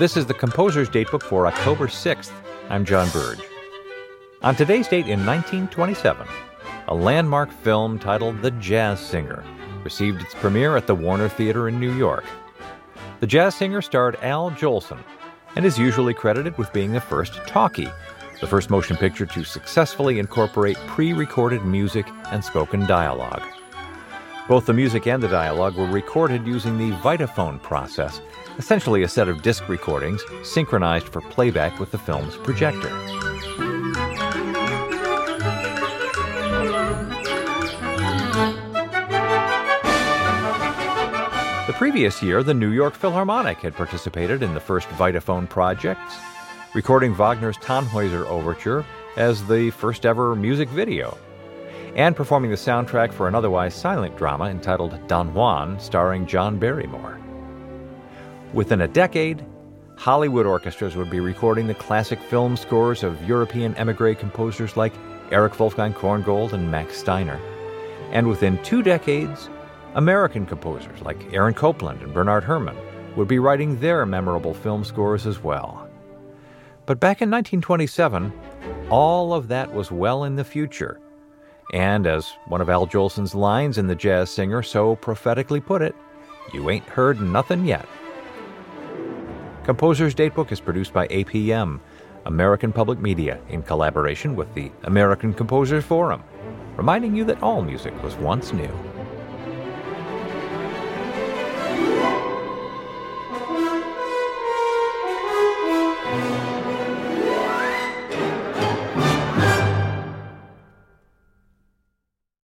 This is the Composer's Datebook for October 6th. I'm John Burge. On today's date in 1927, a landmark film titled The Jazz Singer received its premiere at the Warner Theater in New York. The Jazz Singer starred Al Jolson and is usually credited with being the first talkie, the first motion picture to successfully incorporate pre recorded music and spoken dialogue. Both the music and the dialogue were recorded using the Vitaphone process, essentially a set of disc recordings synchronized for playback with the film's projector. The previous year, the New York Philharmonic had participated in the first Vitaphone projects, recording Wagner's Tannhäuser Overture as the first ever music video and performing the soundtrack for an otherwise silent drama entitled Don Juan, starring John Barrymore. Within a decade, Hollywood orchestras would be recording the classic film scores of European emigre composers like Erich Wolfgang Korngold and Max Steiner. And within two decades, American composers like Aaron Copland and Bernard Herrmann would be writing their memorable film scores as well. But back in 1927, all of that was well in the future and as one of Al Jolson's lines in The Jazz Singer so prophetically put it, you ain't heard nothing yet. Composer's Datebook is produced by APM, American Public Media, in collaboration with the American Composers Forum, reminding you that all music was once new.